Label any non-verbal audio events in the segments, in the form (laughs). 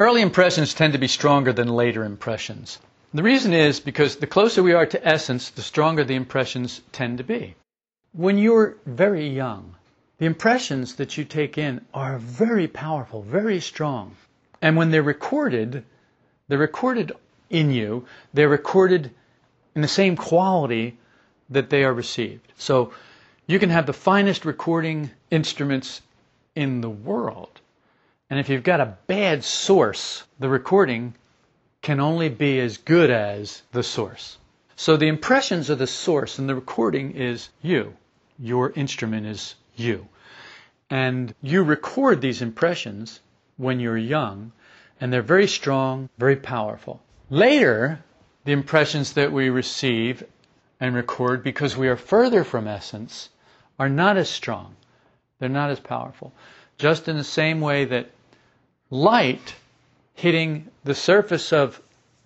Early impressions tend to be stronger than later impressions. The reason is because the closer we are to essence, the stronger the impressions tend to be. When you're very young, the impressions that you take in are very powerful, very strong. And when they're recorded, they're recorded in you, they're recorded in the same quality that they are received. So you can have the finest recording instruments in the world. And if you've got a bad source, the recording can only be as good as the source. So the impressions are the source, and the recording is you. Your instrument is you. And you record these impressions when you're young, and they're very strong, very powerful. Later, the impressions that we receive and record because we are further from essence are not as strong. They're not as powerful. Just in the same way that light hitting the surface of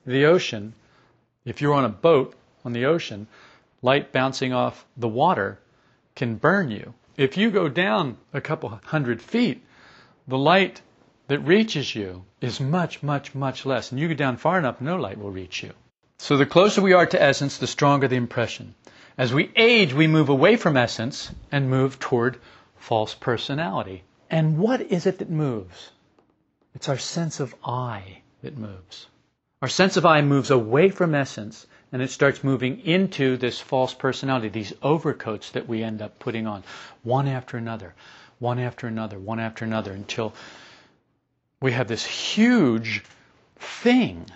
the ocean, if you're on a boat on the ocean, light bouncing off the water can burn you. If you go down a couple hundred feet, the light that reaches you is much, much, much less. And you go down far enough, no light will reach you. So the closer we are to essence, the stronger the impression. As we age, we move away from essence and move toward false personality. And what is it that moves? It's our sense of I that moves. Our sense of I moves away from essence and it starts moving into this false personality, these overcoats that we end up putting on, one after another, one after another, one after another, until we have this huge thing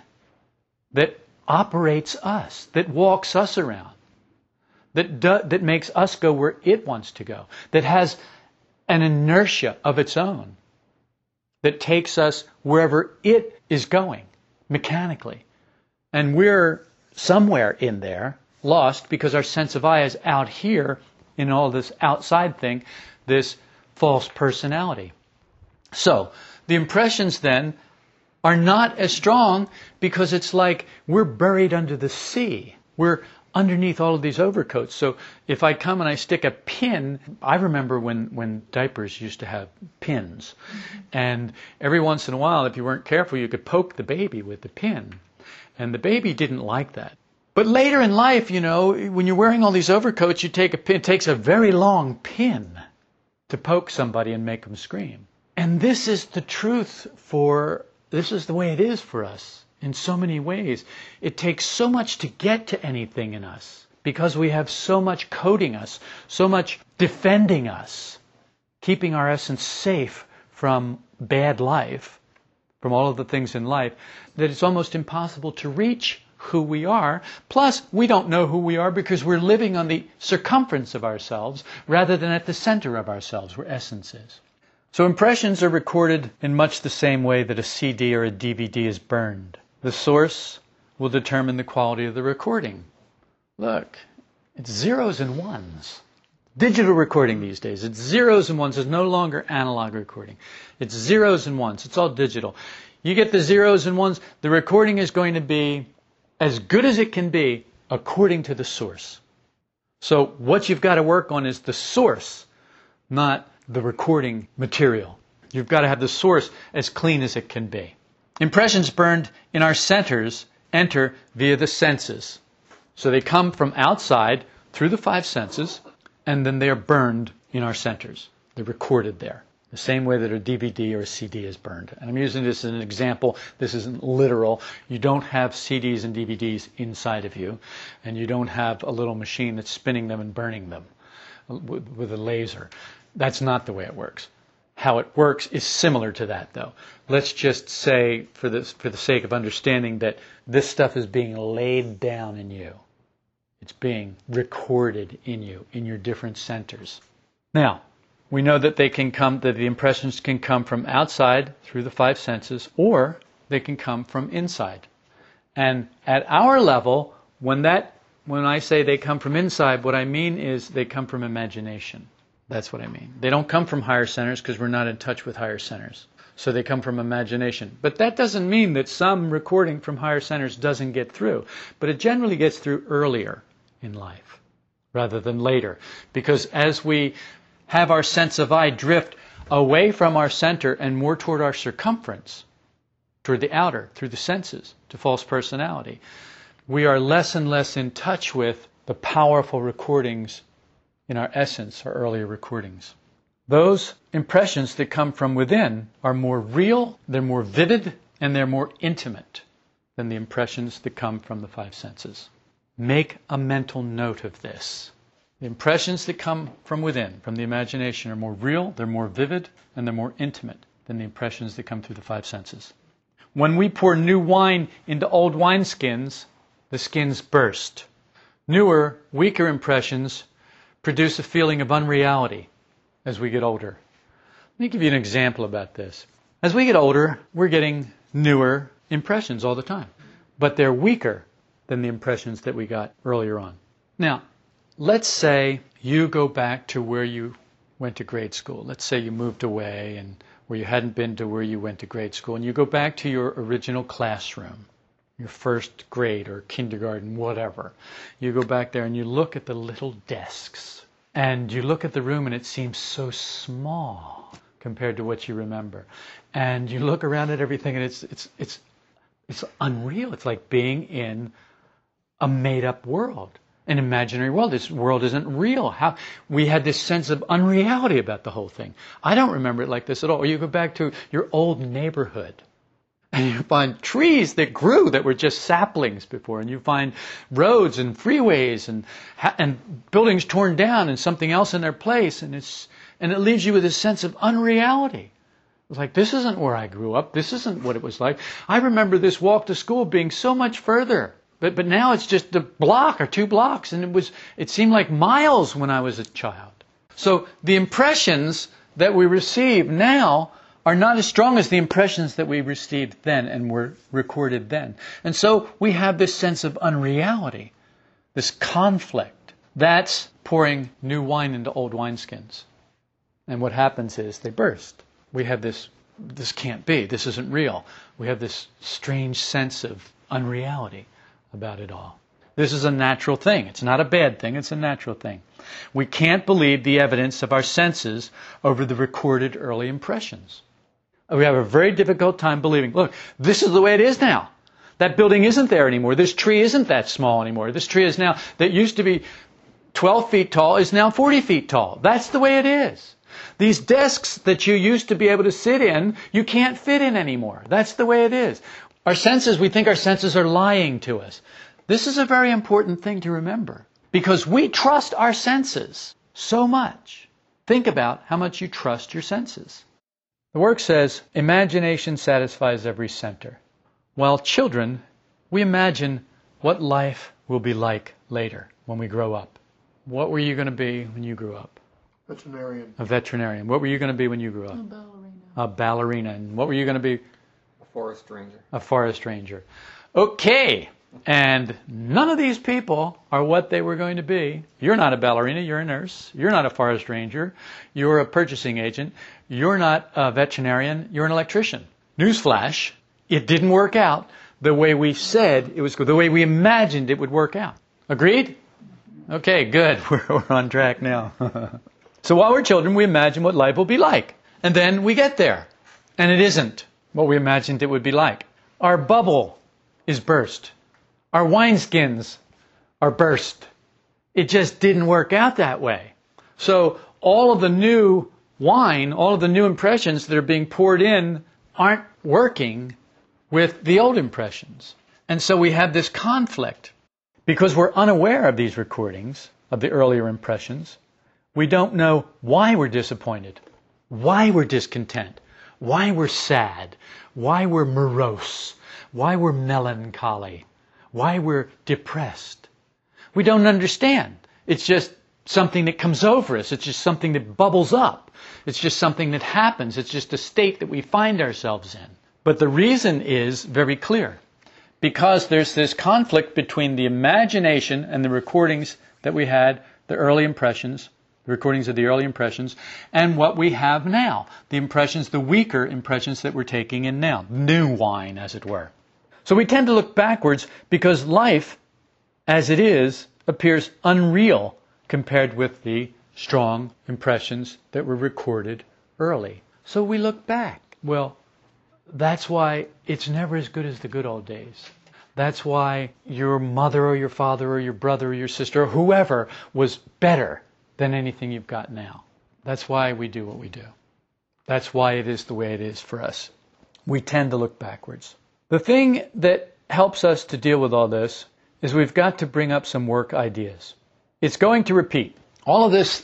that operates us, that walks us around, that, do, that makes us go where it wants to go, that has an inertia of its own, that takes us wherever it is going mechanically. And we're somewhere in there, lost, because our sense of I is out here in all this outside thing, this false personality. So, the impressions then are not as strong because it's like we're buried under the sea. We're underneath all of these overcoats. So if I come and I stick a pin, I remember when, when diapers used to have pins. And every once in a while, if you weren't careful, you could poke the baby with the pin. And the baby didn't like that. But later in life, you know, when you're wearing all these overcoats, you take a pin, it takes a very long pin to poke somebody and make them scream. And this is the truth for, this is the way it is for us in so many ways. It takes so much to get to anything in us because we have so much coating us, so much defending us, keeping our essence safe from bad life, from all of the things in life, that it's almost impossible to reach who we are. Plus, we don't know who we are because we're living on the circumference of ourselves rather than at the center of ourselves where essence is. So impressions are recorded in much the same way that a CD or a DVD is burned. The source will determine the quality of the recording. Look, it's zeros and ones. Digital recording these days, it's zeros and ones. It's no longer analog recording. It's zeros and ones. It's all digital. You get the zeros and ones, the recording is going to be as good as it can be according to the source. So what you've got to work on is the source, not the recording material. You've got to have the source as clean as it can be. Impressions burned in our centers enter via the senses. So they come from outside through the five senses, and then they are burned in our centers. They're recorded there. The same way that a DVD or a CD is burned. And I'm using this as an example. This isn't literal. You don't have CDs and DVDs inside of you, and you don't have a little machine that's spinning them and burning them uh, with a laser. That's not the way it works. How it works is similar to that, though. Let's just say, for the, for the sake of understanding, that this stuff is being laid down in you. It's being recorded in you, in your different centers. Now, We know that they can come, that the impressions can come from outside through the five senses, or they can come from inside. And at our level, when that, when I say they come from inside, what I mean is they come from imagination. That's what I mean. They don't come from higher centers because we're not in touch with higher centers. So they come from imagination. But that doesn't mean that some recording from higher centers doesn't get through. But it generally gets through earlier in life rather than later. Because as we have our sense of I drift away from our center and more toward our circumference, toward the outer, through the senses, to false personality, we are less and less in touch with the powerful recordings in our essence, our earlier recordings. Those impressions that come from within are more real, they're more vivid, and they're more intimate than the impressions that come from the five senses. Make a mental note of this. The impressions that come from within, from the imagination, are more real, they're more vivid, and they're more intimate than the impressions that come through the five senses. When we pour new wine into old wineskins, the skins burst. Newer, weaker impressions produce a feeling of unreality as we get older. Let me give you an example about this. As we get older, we're getting newer impressions all the time, but they're weaker than the impressions that we got earlier on. Now, let's say you go back to where you went to grade school. Let's say you moved away and where you hadn't been to where you went to grade school, and you go back to your original classroom, your first grade or kindergarten, whatever. You go back there and you look at the little desks, and you look at the room and it seems so small compared to what you remember. And you look around at everything and it's it's it's it's unreal. It's like being in a made up world an imaginary world. This world isn't real. How we had this sense of unreality about the whole thing. I don't remember it like this at all. Or you go back to your old neighborhood you find trees that grew that were just saplings before, and you find roads and freeways and and buildings torn down and something else in their place, and it's and it leaves you with a sense of unreality. It's like this isn't where I grew up. This isn't what it was like. I remember this walk to school being so much further. But, but now it's just a block or two blocks, and it was it seemed like miles when I was a child. So the impressions that we receive now are not as strong as the impressions that we received then and were recorded then. And so we have this sense of unreality, this conflict. That's pouring new wine into old wineskins. And what happens is they burst. We have this this can't be, this isn't real. We have this strange sense of unreality about it all. This is a natural thing. It's not a bad thing, it's a natural thing. We can't believe the evidence of our senses over the recorded early impressions. We have a very difficult time believing, look, this is the way it is now. That building isn't there anymore. This tree isn't that small anymore. This tree is now, that used to be 12 feet tall, is now 40 feet tall. That's the way it is. These desks that you used to be able to sit in, you can't fit in anymore. That's the way it is. Our senses, we think our senses are lying to us. This is a very important thing to remember because we trust our senses so much. Think about how much you trust your senses. The work says imagination satisfies every center. While children, we imagine what life will be like later when we grow up. What were you going to be when you grew up? Veterinarian. A veterinarian. What were you going to be when you grew up? A ballerina. A ballerina. And what were you going to be? A forest ranger. A forest ranger. Okay. And none of these people are what they were going to be. You're not a ballerina, you're a nurse. You're not a forest ranger. You're a purchasing agent. You're not a veterinarian, you're an electrician. Newsflash, it didn't work out the way we said it was, the way we imagined it would work out. Agreed? Okay, good. (laughs) We're, we're on track now. (laughs) so while we're children, we imagine what life will be like. And then we get there. And it isn't what we imagined it would be like. Our bubble is burst. Our wineskins are burst. It just didn't work out that way. So all of the new wine, all of the new impressions that are being poured in aren't working with the old impressions. And so we have this conflict. Because we're unaware of these recordings, of the earlier impressions, we don't know why we're disappointed, why we're discontent, why we're sad, why we're morose, why we're melancholy, why we're depressed. We don't understand. It's just something that comes over us. It's just something that bubbles up. It's just something that happens. It's just a state that we find ourselves in. But the reason is very clear. Because there's this conflict between the imagination and the recordings that we had, the early impressions, the recordings of the early impressions, and what we have now, the impressions, the weaker impressions that we're taking in now, new wine, as it were. So we tend to look backwards because life, as it is, appears unreal compared with the strong impressions that were recorded early. So we look back. Well, that's why it's never as good as the good old days. That's why your mother or your father or your brother or your sister or whoever was better than anything you've got now. That's why we do what we do. That's why it is the way it is for us. We tend to look backwards. The thing that helps us to deal with all this is we've got to bring up some work ideas. It's going to repeat. All of this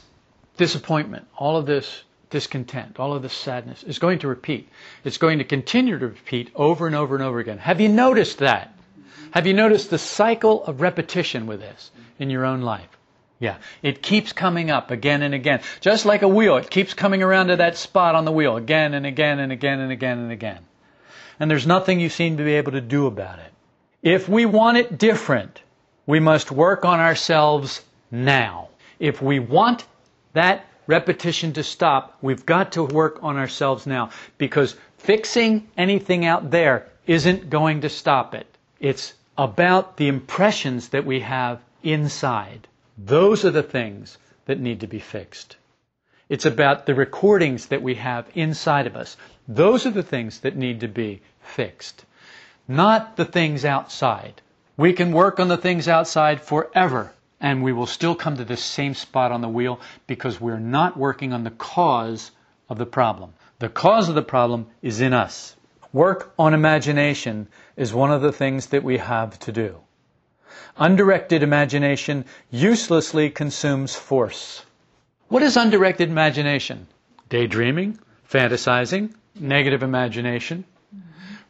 disappointment, all of this discontent, all of this sadness is going to repeat. It's going to continue to repeat over and over and over again. Have you noticed that? Have you noticed the cycle of repetition with this in your own life? Yeah, it keeps coming up again and again. Just like a wheel, it keeps coming around to that spot on the wheel again and again and again and again and again. And there's nothing you seem to be able to do about it. If we want it different, we must work on ourselves now. If we want that repetition to stop, we've got to work on ourselves now because fixing anything out there isn't going to stop it. It's about the impressions that we have inside. Those are the things that need to be fixed. It's about the recordings that we have inside of us. Those are the things that need to be fixed, not the things outside. We can work on the things outside forever and we will still come to the same spot on the wheel because we're not working on the cause of the problem. The cause of the problem is in us. Work on imagination is one of the things that we have to do. Undirected imagination uselessly consumes force. What is undirected imagination? Daydreaming, fantasizing, negative imagination,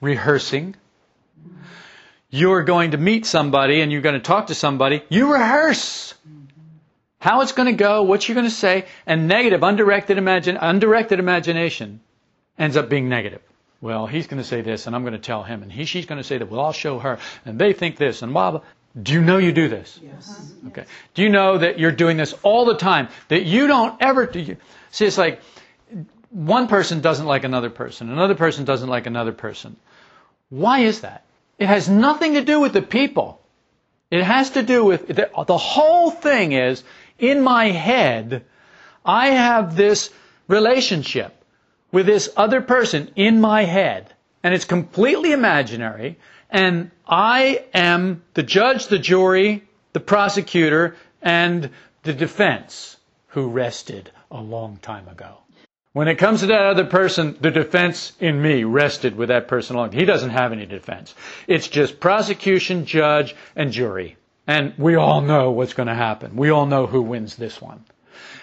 rehearsing, you're going to meet somebody and you're going to talk to somebody, you rehearse how it's going to go, what you're going to say, and negative, undirected, imagine, undirected imagination ends up being negative. Well, he's going to say this, and I'm going to tell him, and he, she's going to say that. Well, I'll show her, and they think this, and blah blah. Do you know you do this? Uh-huh. Yes. Okay. Do you know that you're doing this all the time? That you don't ever do. You, see, it's like one person doesn't like another person, another person doesn't like another person. Why is that? It has nothing to do with the people. It has to do with the, the whole thing is in my head, I have this relationship with this other person in my head, and it's completely imaginary, and I am the judge, the jury, the prosecutor, and the defense who rested a long time ago. When it comes to that other person, the defense in me rested with that person alone. He doesn't have any defense. It's just prosecution, judge, and jury. And we all know what's going to happen. We all know who wins this one.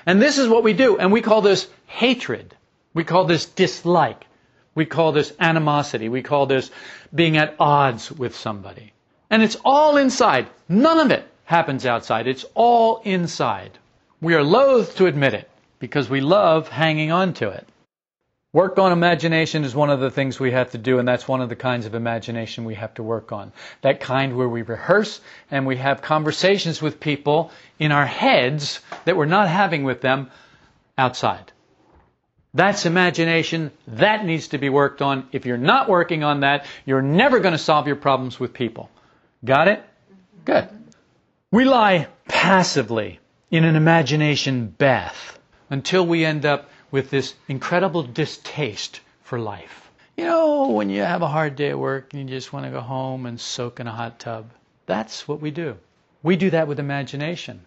And this is what we do. And we call this hatred. We call this dislike. We call this animosity. We call this being at odds with somebody. And it's all inside. None of it happens outside. It's all inside. We are loath to admit it because we love hanging on to it. Work on imagination is one of the things we have to do, and that's one of the kinds of imagination we have to work on. That kind where we rehearse and we have conversations with people in our heads that we're not having with them outside. That's imagination. That needs to be worked on. If you're not working on that, you're never going to solve your problems with people. Got it? Good. We lie passively in an imagination bath until we end up with this incredible distaste for life. You know, when you have a hard day at work and you just want to go home and soak in a hot tub, that's what we do. We do that with imagination.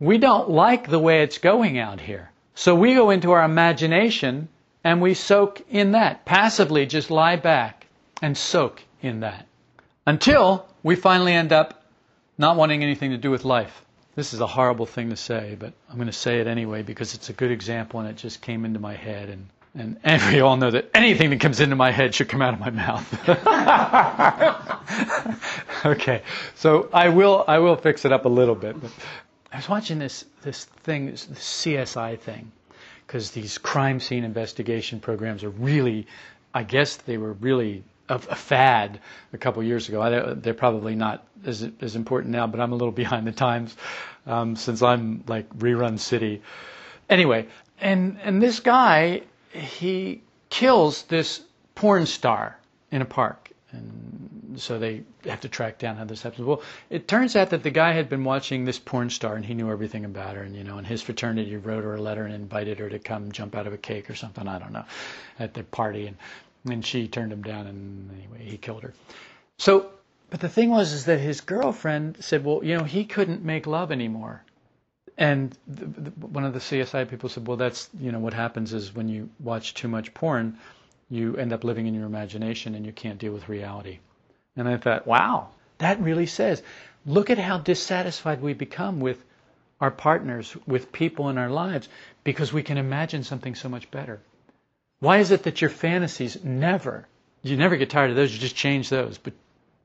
We don't like the way it's going out here. So we go into our imagination and we soak in that. Passively just lie back and soak in that. Until we finally end up not wanting anything to do with life. This is a horrible thing to say, but I'm going to say it anyway because it's a good example and it just came into my head. And, and, (laughs) and we all know that anything that comes into my head should come out of my mouth. (laughs) okay, so I will, I will fix it up a little bit. But I was watching this this thing, this CSI thing, because these crime scene investigation programs are really, I guess they were really a, a fad a couple years ago. I, they're probably not as as important now, but I'm a little (laughs) behind the times um, since I'm like rerun city. Anyway, and and this guy he kills this porn star in a park, and so they have to track down how this happens. Well, it turns out that the guy had been watching this porn star, and he knew everything about her. And you know, and his fraternity wrote her a letter and invited her to come jump out of a cake or something. I don't know, at the party, and and she turned him down, and anyway, he killed her. So, but the thing was, is that his girlfriend said, well, you know, he couldn't make love anymore. And the, the, one of the CSI people said, well, that's, you know, what happens is when you watch too much porn, you end up living in your imagination and you can't deal with reality. And I thought, wow, that really says, look at how dissatisfied we become with our partners, with people in our lives, because we can imagine something so much better. Why is it that your fantasies never, you never get tired of those, you just change those, but,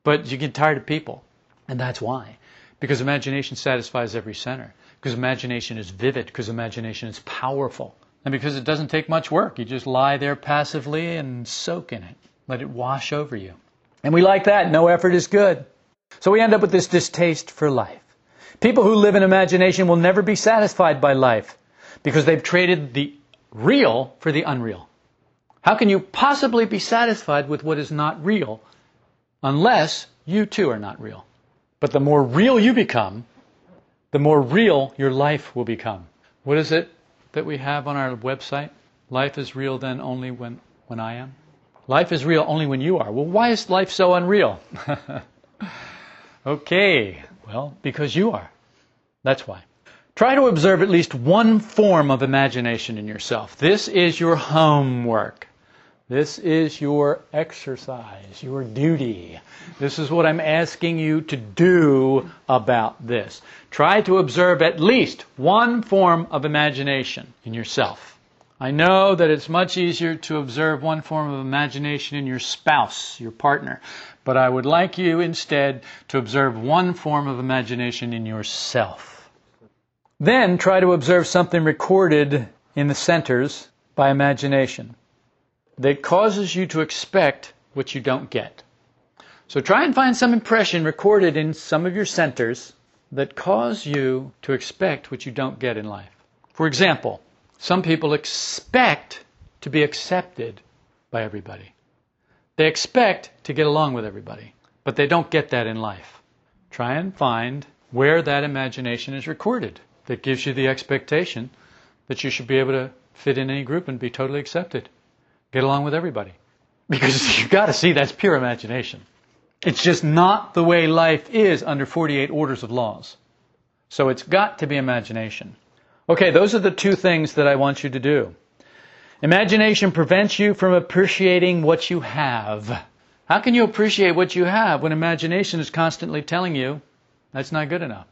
but you get tired of people. And that's why. Because imagination satisfies every center. Because imagination is vivid. Because imagination is powerful. And because it doesn't take much work. You just lie there passively and soak in it. Let it wash over you. And we like that. No effort is good. So we end up with this distaste for life. People who live in imagination will never be satisfied by life because they've traded the real for the unreal. How can you possibly be satisfied with what is not real unless you too are not real? But the more real you become, the more real your life will become. What is it that we have on our website? Life is real then only when, when I am? Life is real only when you are. Well, why is life so unreal? (laughs) okay, well, because you are. That's why. Try to observe at least one form of imagination in yourself. This is your homework. This is your exercise, your duty. This is what I'm asking you to do about this. Try to observe at least one form of imagination in yourself. I know that it's much easier to observe one form of imagination in your spouse, your partner, but I would like you instead to observe one form of imagination in yourself. Then try to observe something recorded in the centers by imagination that causes you to expect what you don't get. So try and find some impression recorded in some of your centers that cause you to expect what you don't get in life. For example, some people expect to be accepted by everybody. They expect to get along with everybody, but they don't get that in life. Try and find where that imagination is recorded that gives you the expectation that you should be able to fit in any group and be totally accepted get along with everybody. Because (laughs) you've got to see that's pure imagination. It's just not the way life is under 48 orders of laws. So it's got to be imagination. Okay, those are the two things that I want you to do. Imagination prevents you from appreciating what you have. How can you appreciate what you have when imagination is constantly telling you that's not good enough?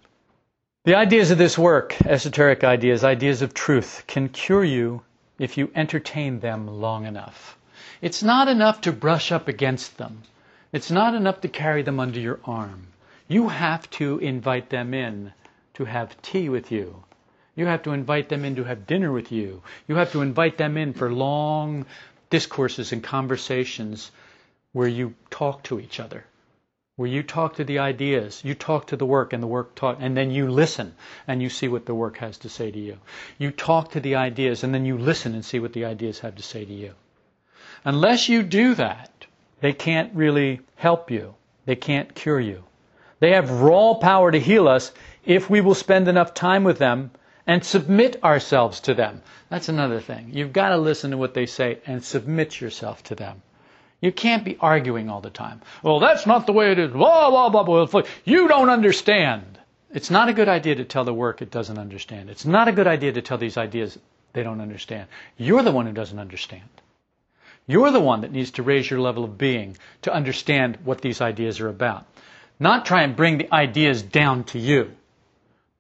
The ideas of this work, esoteric ideas, ideas of truth, can cure you if you entertain them long enough. It's not enough to brush up against them. It's not enough to carry them under your arm. You have to invite them in to have tea with you. You have to invite them in to have dinner with you. You have to invite them in for long discourses and conversations where you talk to each other where you talk to the ideas, you talk to the work, and the work talk, and then you listen and you see what the work has to say to you. You talk to the ideas, and then you listen and see what the ideas have to say to you. Unless you do that, they can't really help you. They can't cure you. They have raw power to heal us if we will spend enough time with them and submit ourselves to them. That's another thing. You've got to listen to what they say and submit yourself to them. You can't be arguing all the time. Well, that's not the way it is. Blah, blah, blah, blah. You don't understand. It's not a good idea to tell the work it doesn't understand. It's not a good idea to tell these ideas they don't understand. You're the one who doesn't understand. You're the one that needs to raise your level of being to understand what these ideas are about. Not try and bring the ideas down to you,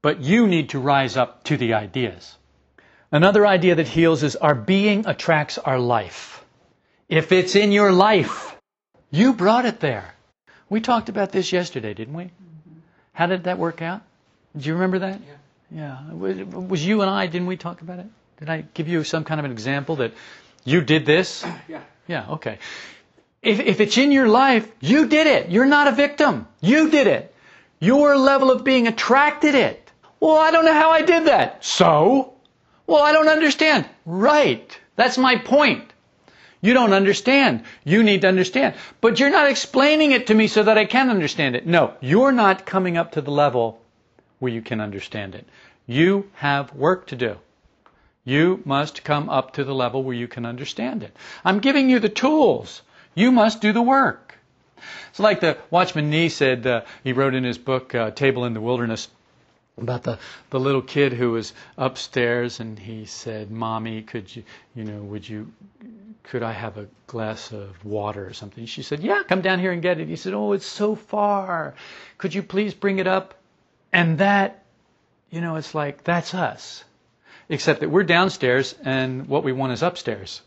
but you need to rise up to the ideas. Another idea that heals is our being attracts our life. If it's in your life, you brought it there. We talked about this yesterday, didn't we? Mm-hmm. How did that work out? Do you remember that? Yeah. Yeah. Was, was you and I, didn't we talk about it? Did I give you some kind of an example that you did this? (coughs) Yeah. Yeah, okay. If, if it's in your life, you did it. You're not a victim. You did it. Your level of being attracted it. Well, I don't know how I did that. So? Well, I don't understand. Right. That's my point. You don't understand. You need to understand. But you're not explaining it to me so that I can understand it. No, you're not coming up to the level where you can understand it. You have work to do. You must come up to the level where you can understand it. I'm giving you the tools. You must do the work. It's like the Watchman Nee said, uh, he wrote in his book, uh, Table in the Wilderness, about the, the little kid who was upstairs and he said, Mommy, could you, you know, would you, could I have a glass of water or something? She said, Yeah, come down here and get it. He said, Oh, it's so far. Could you please bring it up? And that, you know, it's like, that's us. Except that we're downstairs and what we want is upstairs.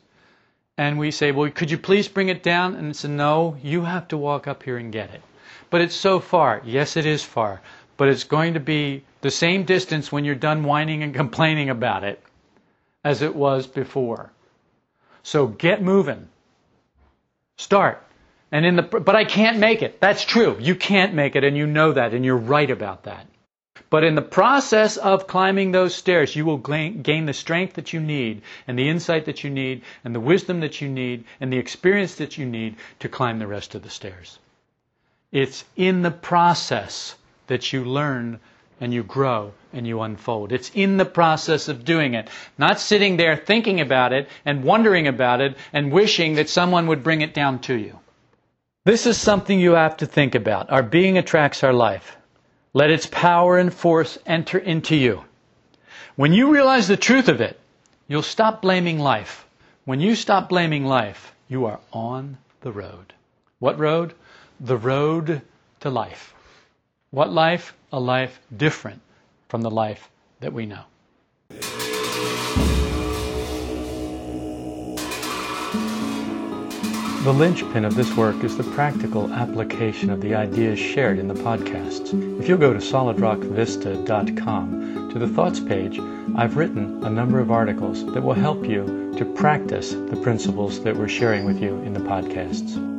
And we say, Well, could you please bring it down? And it's a no, you have to walk up here and get it. But it's so far. Yes, it is far. But it's going to be the same distance when you're done whining and complaining about it as it was before. So get moving. Start. And in the, but I can't make it. That's true. You can't make it and you know that and you're right about that. But in the process of climbing those stairs, you will gain the strength that you need and the insight that you need and the wisdom that you need and the experience that you need to climb the rest of the stairs. It's in the process that you learn and you grow and you unfold. It's in the process of doing it, not sitting there thinking about it and wondering about it and wishing that someone would bring it down to you. This is something you have to think about. Our being attracts our life. Let its power and force enter into you. When you realize the truth of it, you'll stop blaming life. When you stop blaming life, you are on the road. What road? The road to life. What life? A life different from the life that we know. The linchpin of this work is the practical application of the ideas shared in the podcasts. If you'll go to solidrockvista.com to the thoughts page, I've written a number of articles that will help you to practice the principles that we're sharing with you in the podcasts.